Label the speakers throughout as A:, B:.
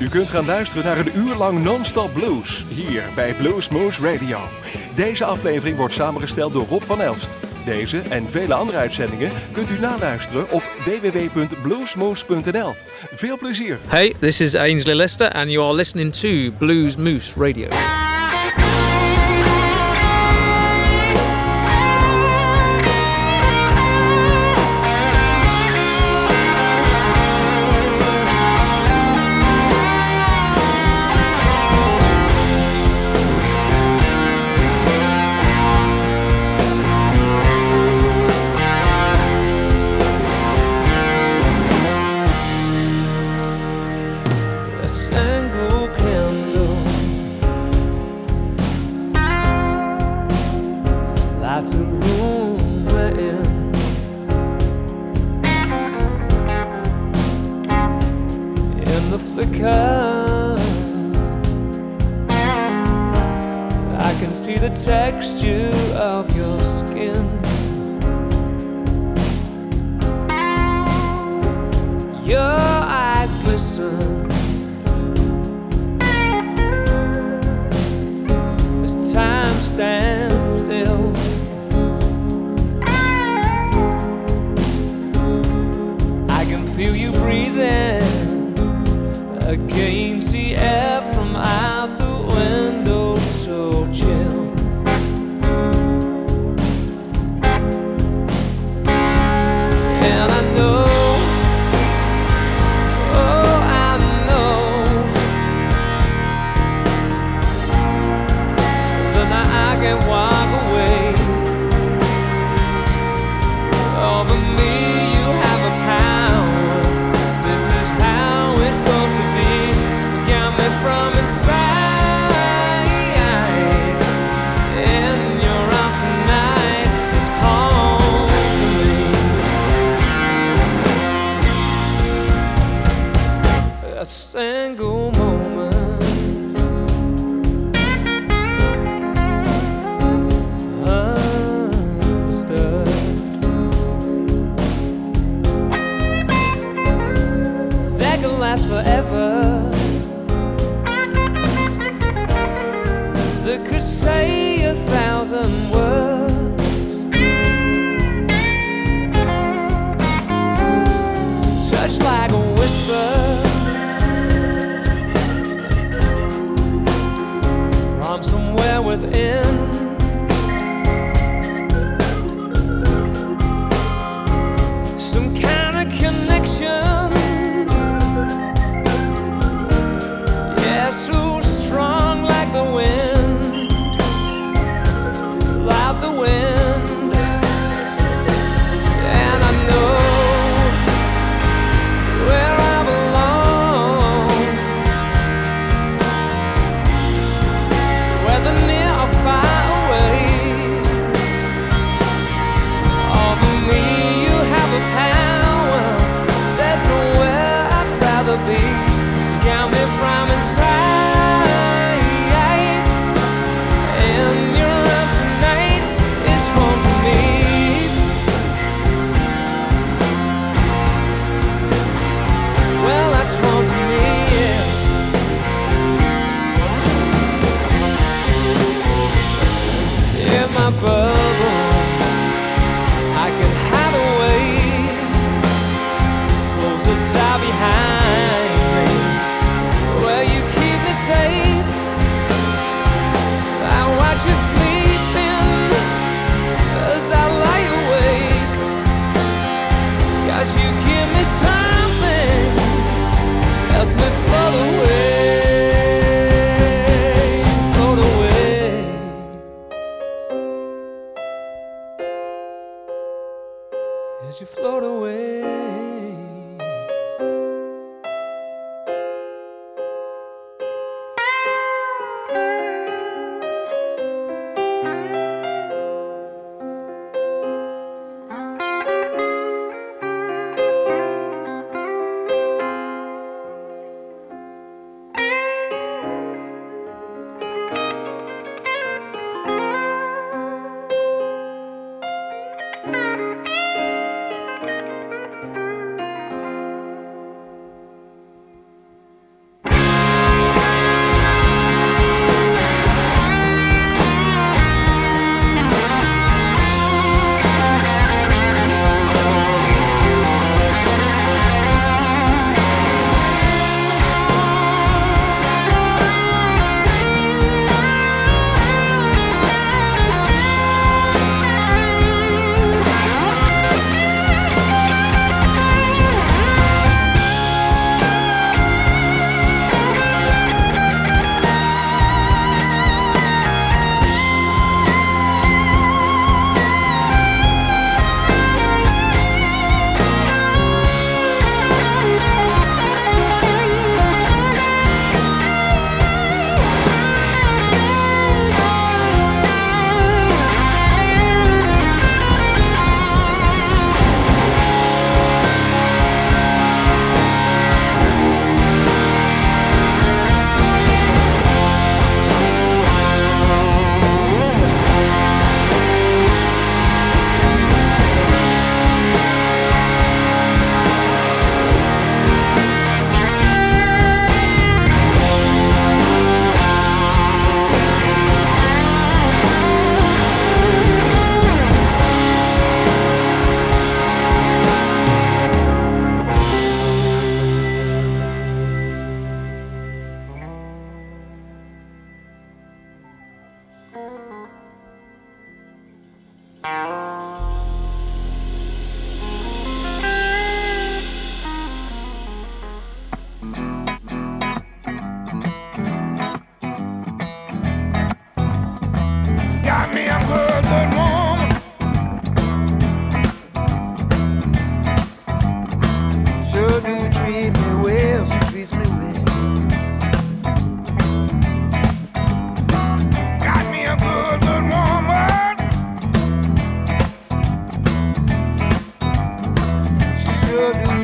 A: U kunt gaan luisteren naar een uur lang non-stop blues hier bij Blues Moose Radio. Deze aflevering wordt samengesteld door Rob van Elst. Deze en vele andere uitzendingen kunt u naluisteren op www.bluesmoose.nl. Veel plezier.
B: Hey, this is Ainsley Lester and you are listening to Blues Moose Radio.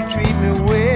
C: treat me well.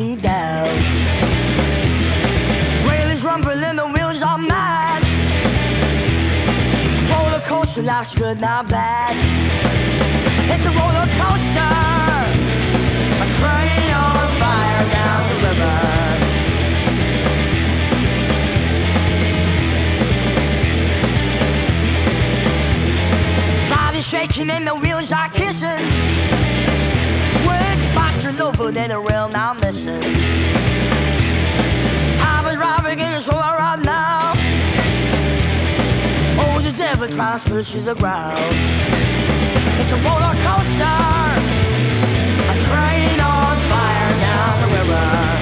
C: me
D: down. Rail is rumbling, the wheels are mad. Roller coaster, life's good, not bad. It's a roller coaster. A train on fire down the river. Body shaking and the wheels are road and a real now mission. I've been driving in the slow right now. Oh, the devil tries to push to the ground. It's a roller coaster, a train on fire down the river.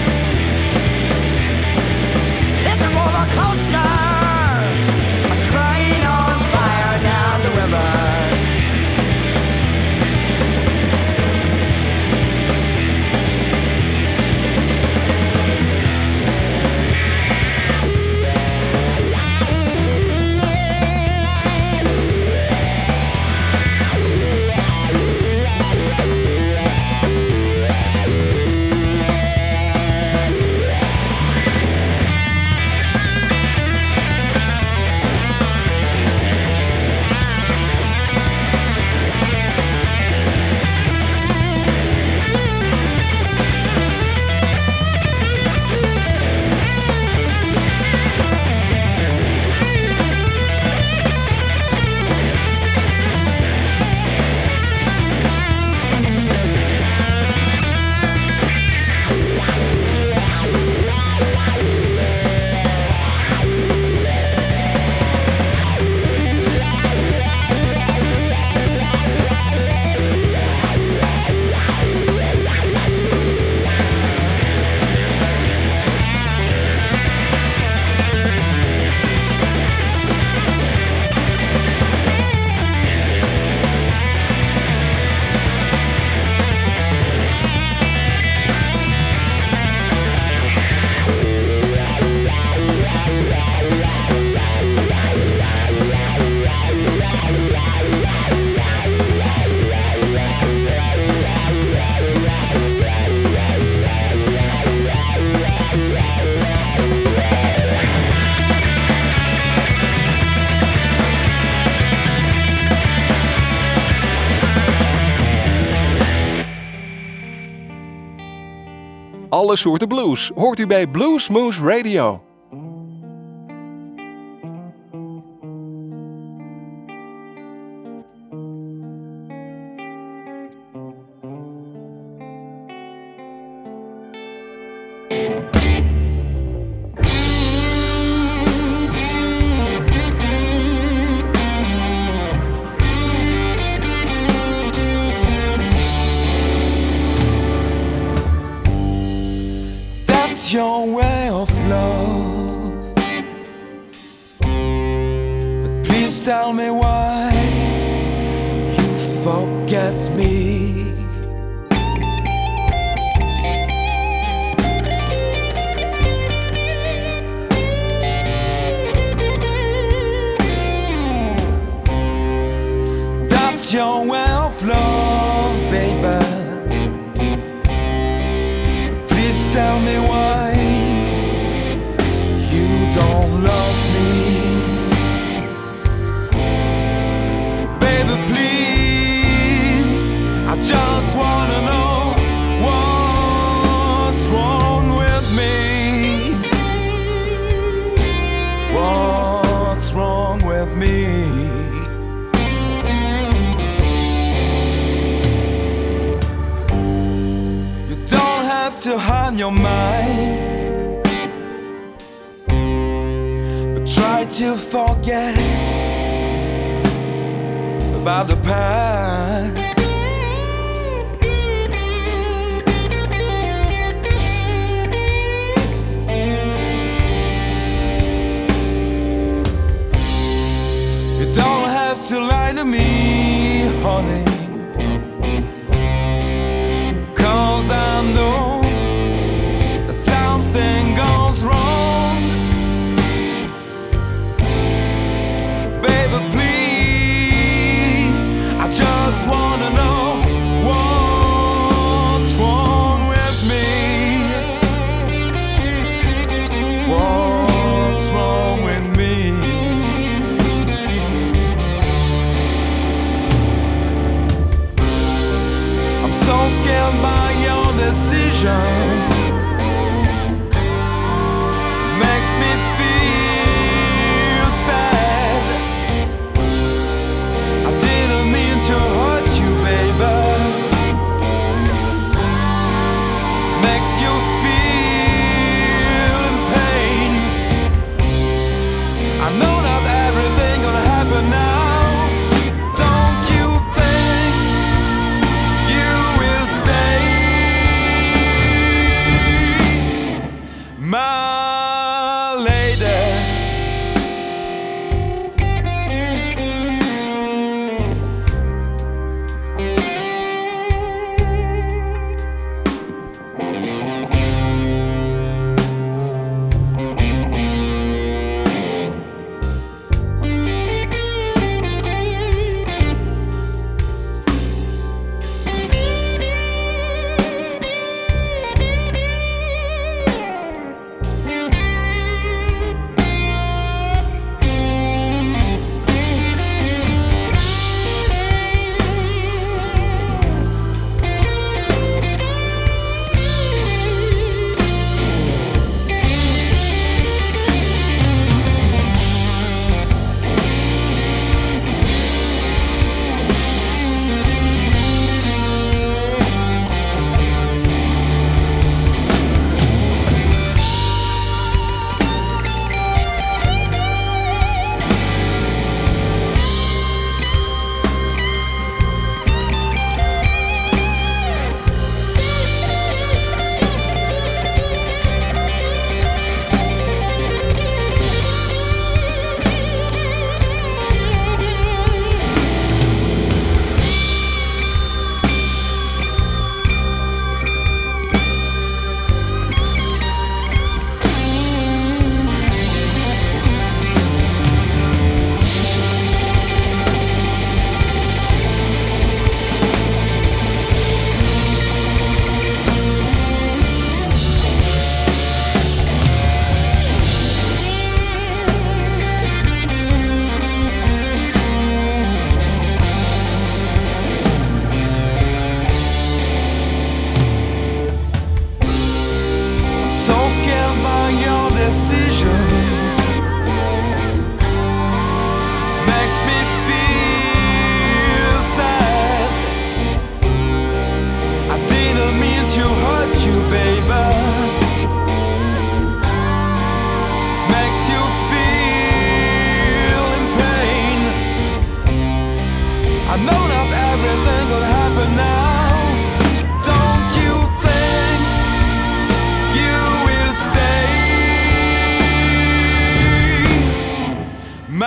A: Alle soorten blues hoort u bij Blues Moose Radio.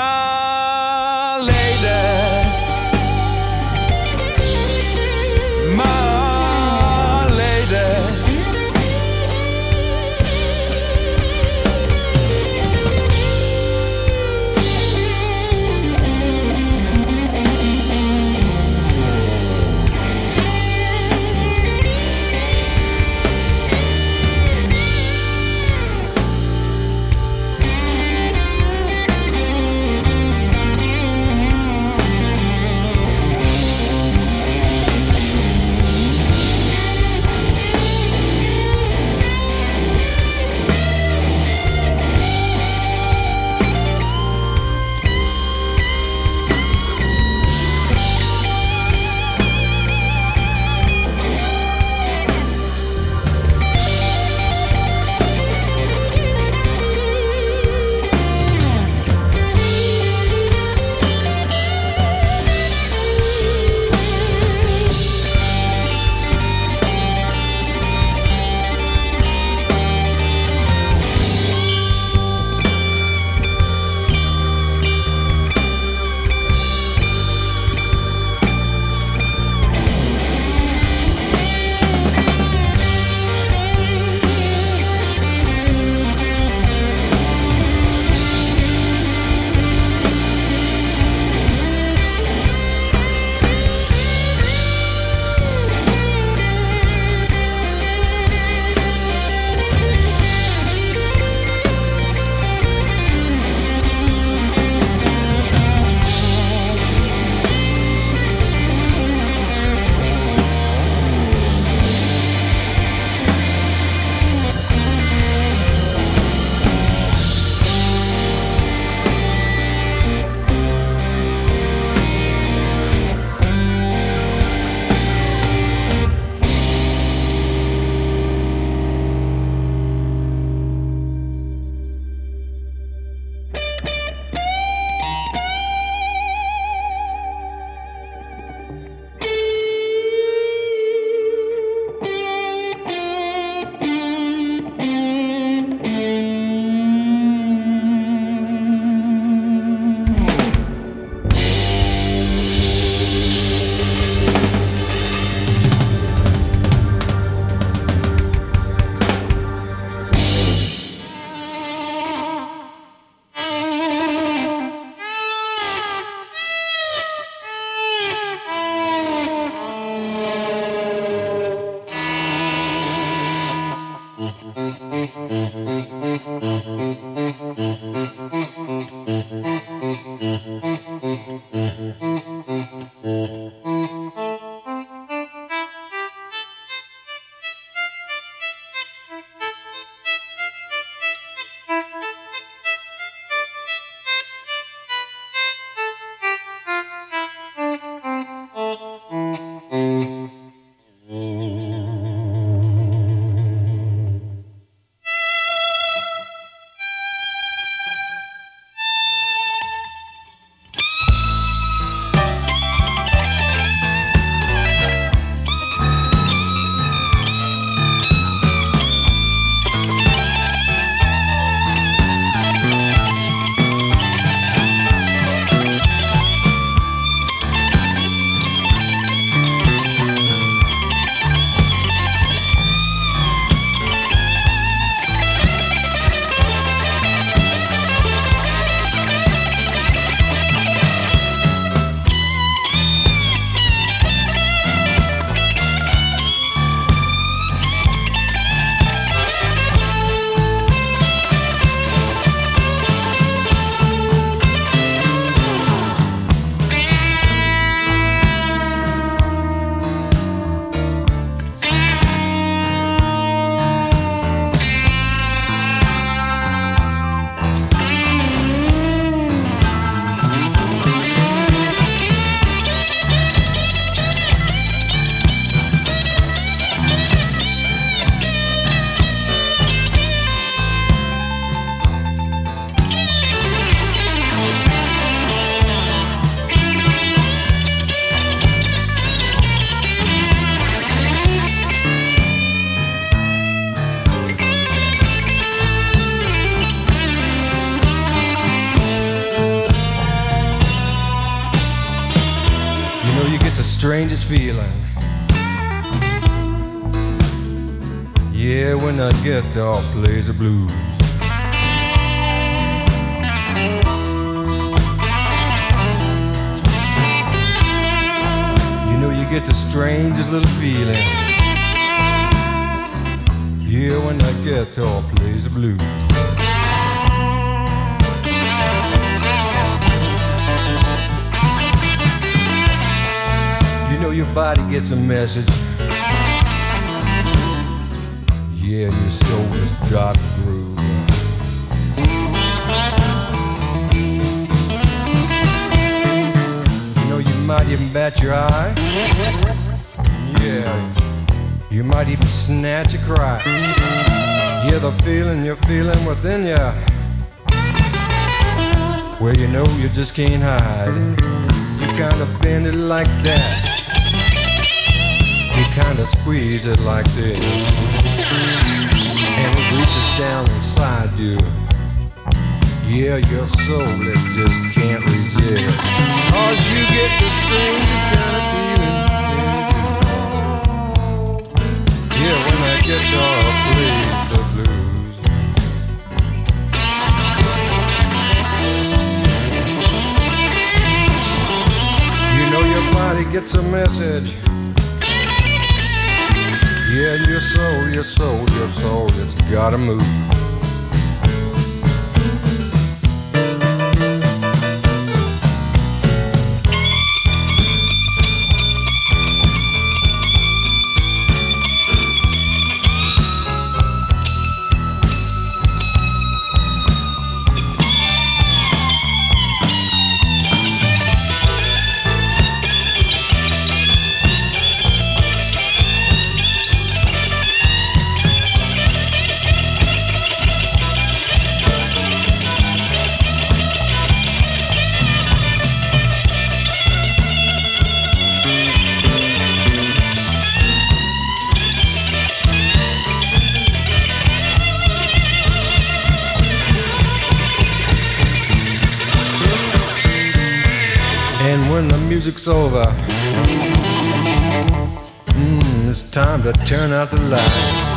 E: Tchau! Guitar plays the blues. You know, you get the strangest little feeling. Yeah, when that guitar plays the blues. You know, your body gets a message. Yeah, has got the groove. You know, you might even bat your eye. Yeah, you might even snatch a cry. Yeah, the feeling you're feeling within you. Well, you know you just can't hide. You kind of bend it like that. You kind of squeeze it like this. Reaches down inside you. Yeah, your soul it just can't resist. Cause you get the strangest kind of feeling. Yeah when that guitar plays the blues. You know your body gets a message. Yeah, your soul, your soul, your soul, it's gotta move. Over, mm, it's time to turn out the lights.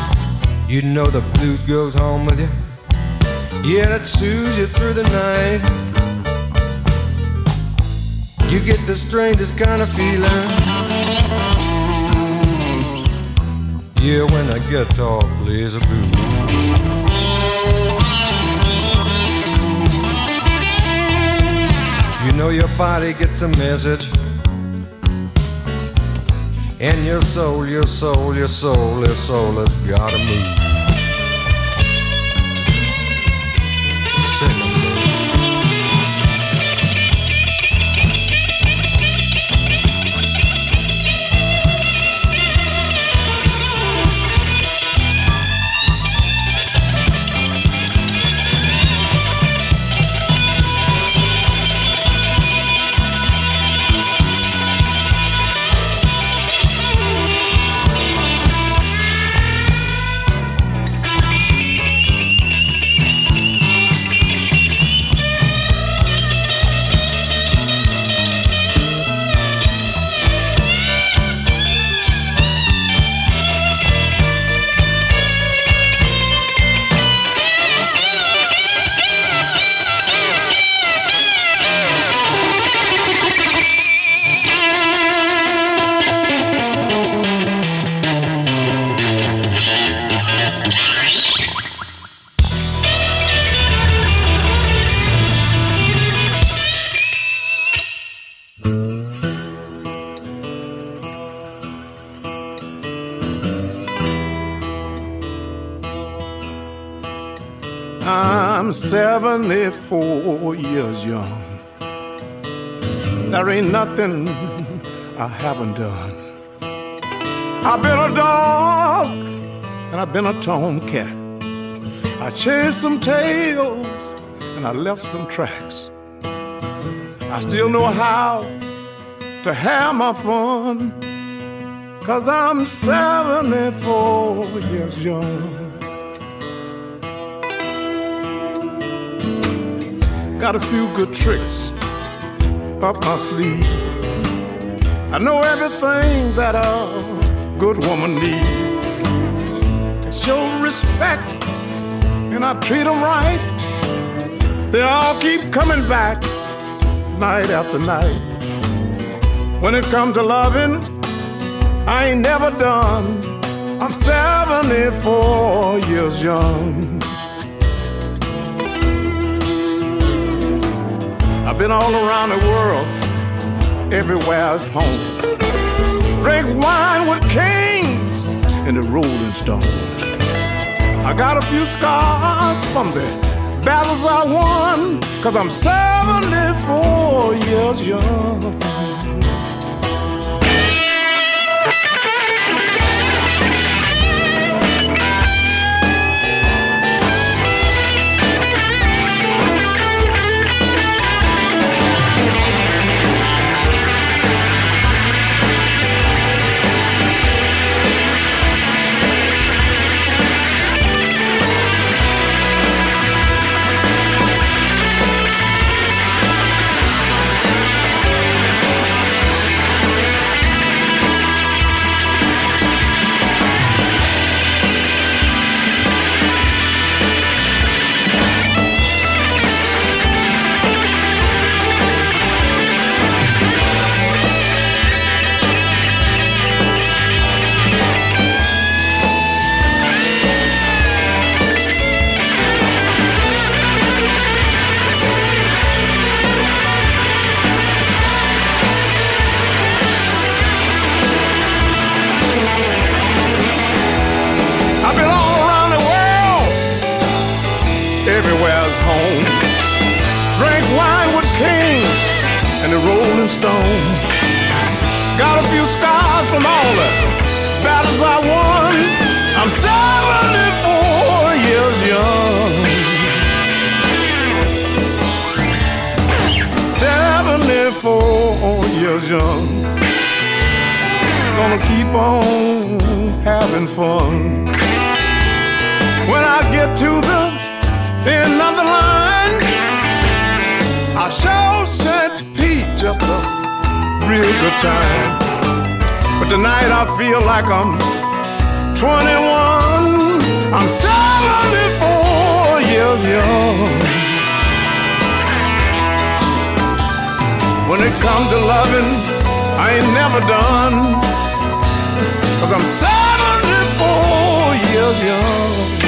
E: You know the blues goes home with you. Yeah, that soothes you through the night. You get the strangest kind of feeling. Yeah, when the guitar plays a blues. You know your body gets a message. And your soul, your soul, your soul, your soul has gotta move.
F: 74 years young. There ain't nothing I haven't done. I've been a dog and I've been a tomcat. I chased some tails and I left some tracks. I still know how to have my fun. Cause I'm 74 years young. Got a few good tricks up my sleeve. I know everything that a good woman needs. I show respect and I treat them right. They all keep coming back night after night. When it comes to loving, I ain't never done. I'm 74 years young. I've been all around the world, everywhere's home. Drink wine with kings and the Rolling Stones. I got a few scars from the battles I won, cause I'm 74 years young. When it comes to loving, I ain't never done. Cause I'm 74 years young.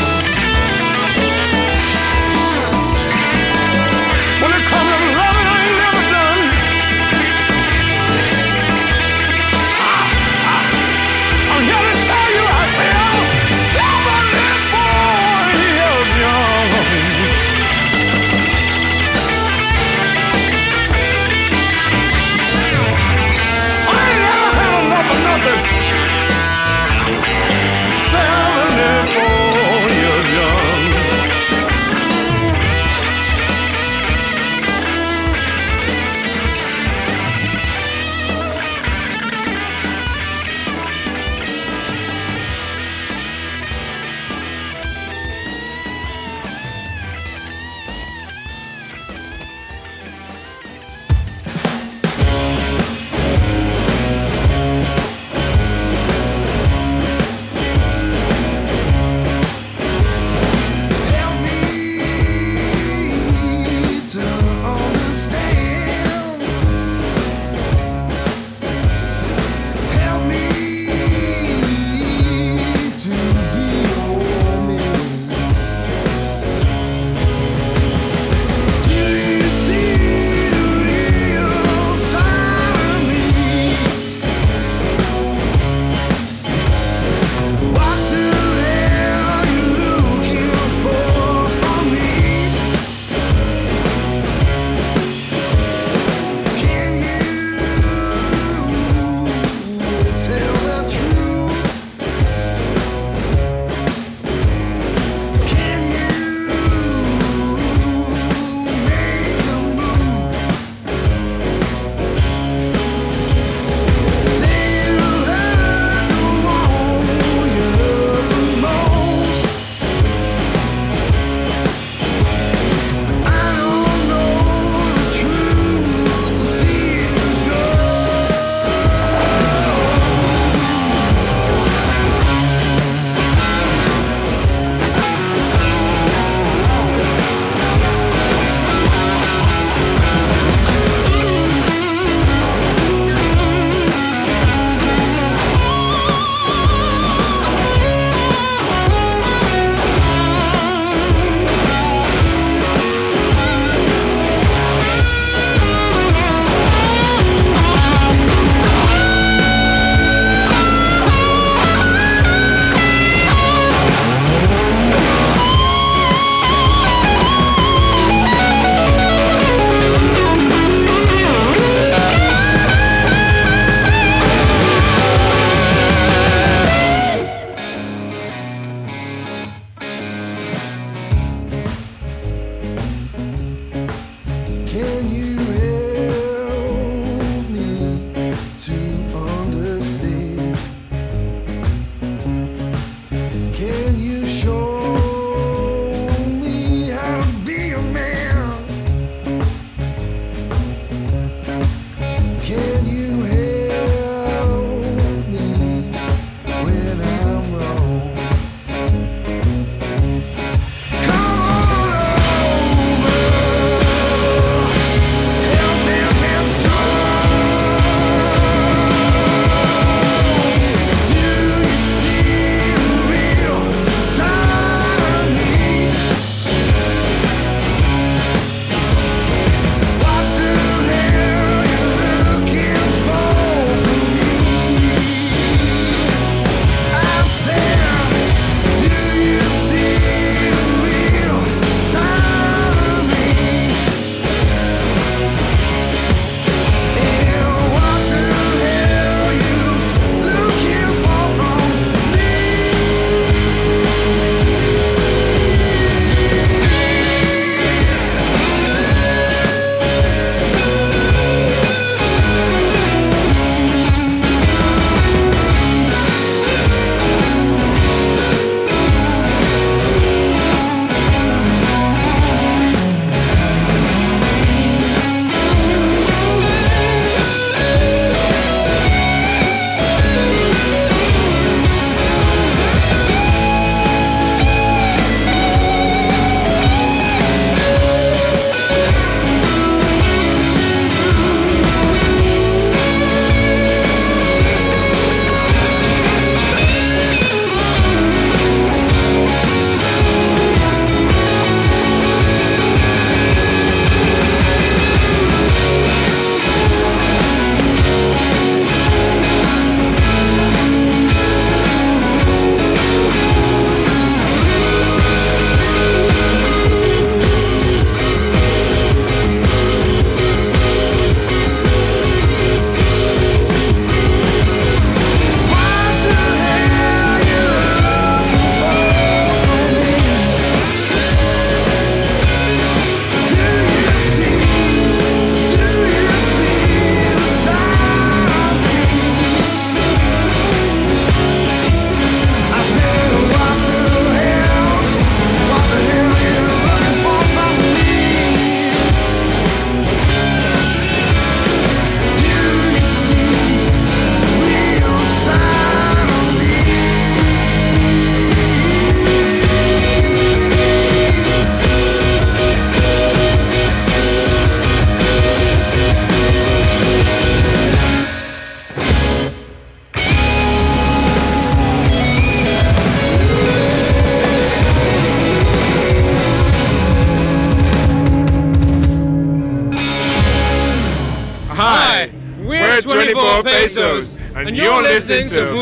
G: into.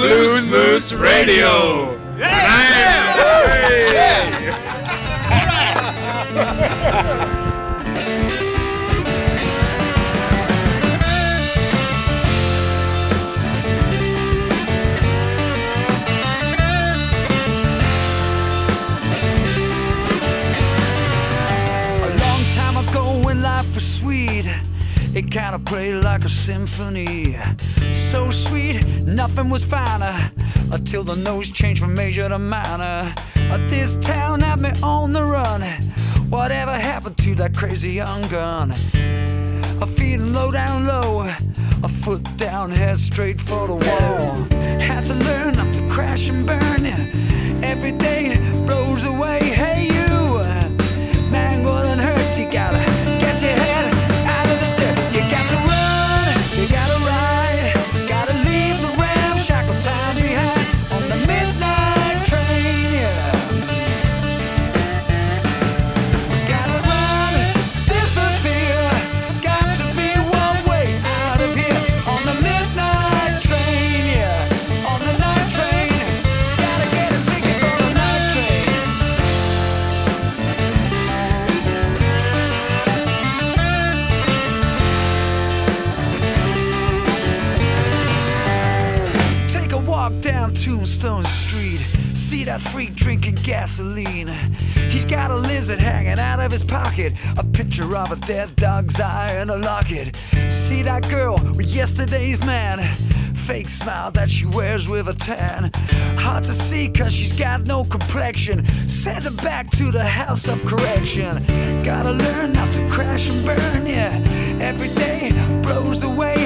G: foot down, head straight for the wall. Had to learn not to crash and burn. Every day blows away. Hey. got free drinking gasoline. He's got a lizard hanging out of his pocket, a picture of a dead dog's eye and a locket. See that girl with yesterday's man? Fake smile that she wears with a tan. Hard to see cause she's got no complexion. Send her back to the house of correction. Gotta learn not to crash and burn, yeah. Every day blows away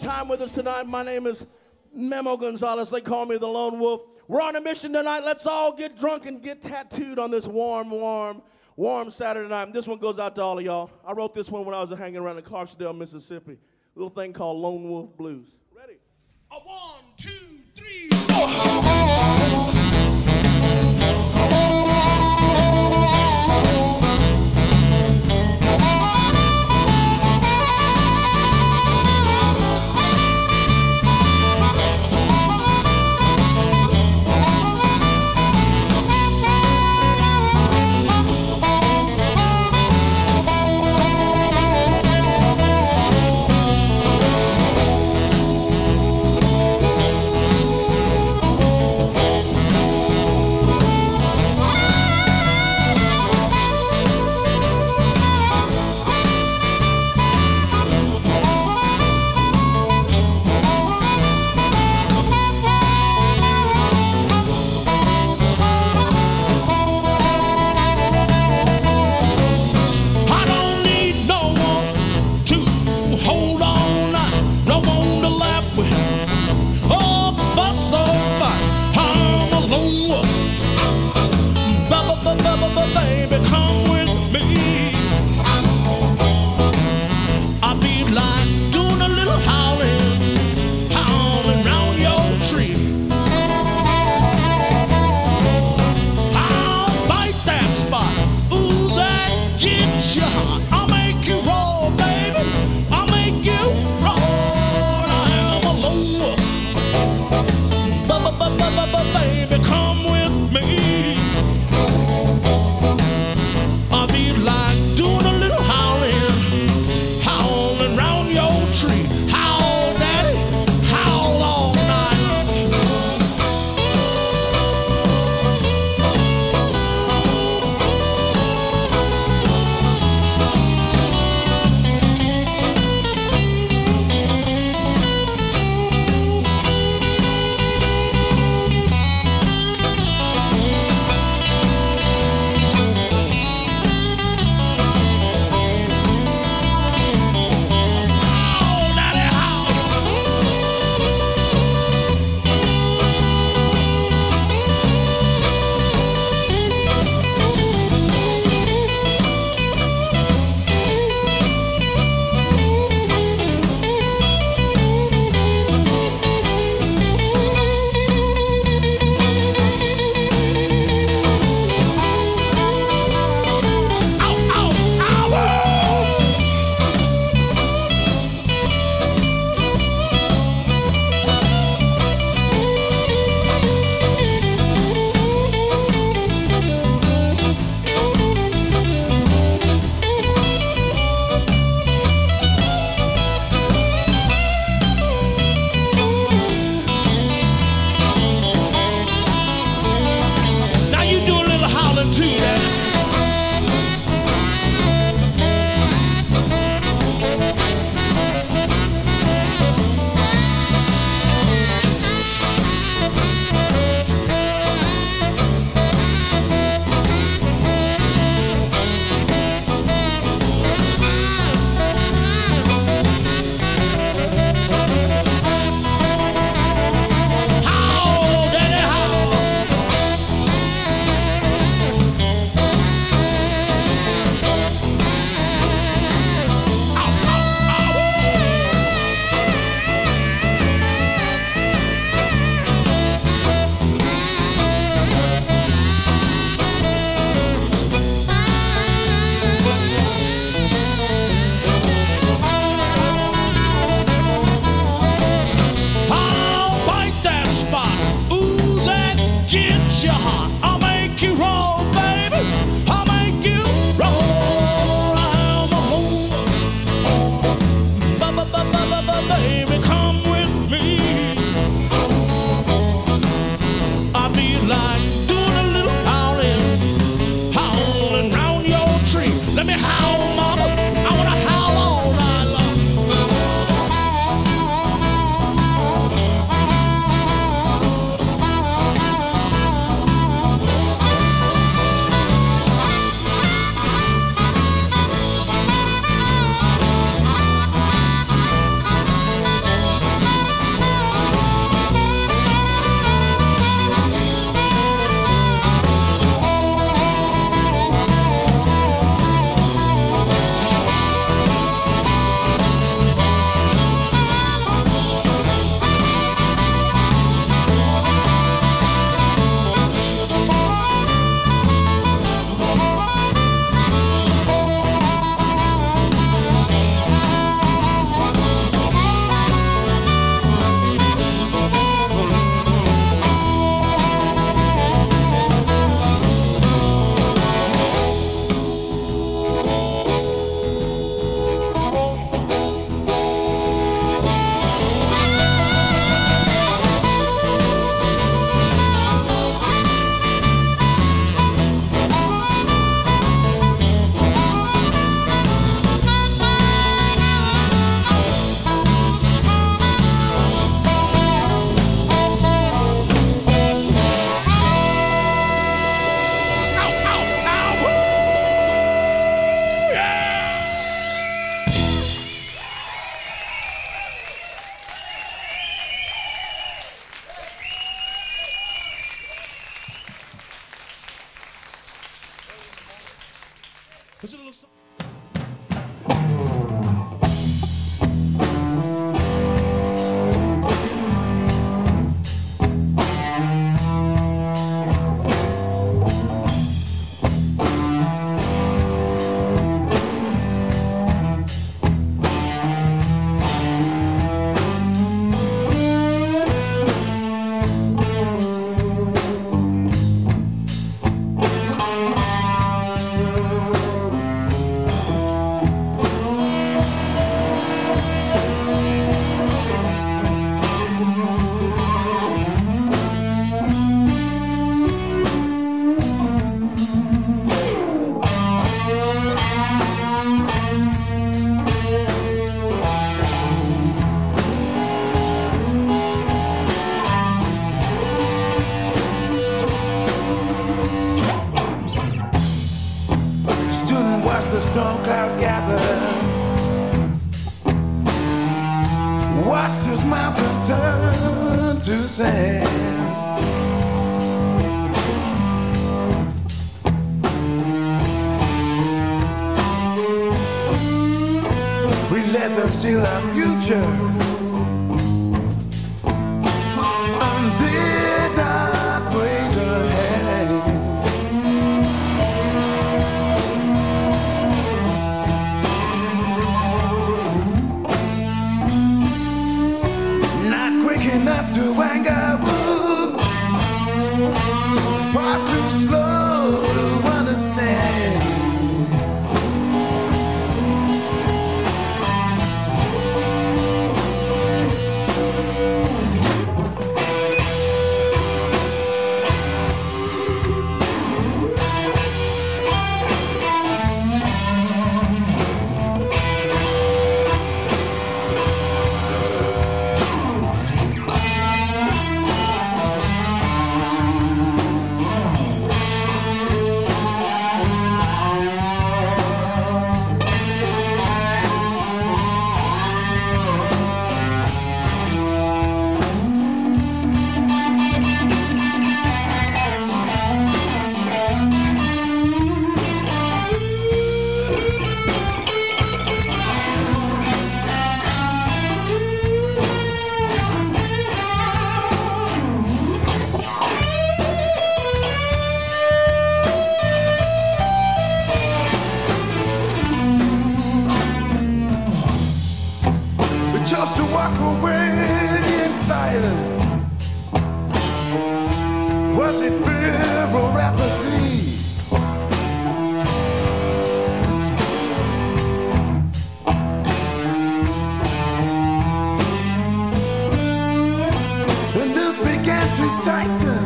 H: time with us tonight. My name is Memo Gonzalez. They call me the Lone Wolf. We're on a mission tonight. Let's all get drunk and get tattooed on this warm, warm, warm Saturday night. And this one goes out to all of y'all. I wrote this one when I was hanging around in Clarksdale, Mississippi. A little thing called Lone Wolf Blues. Ready? A one, two, three, four.
F: Steal our future. Began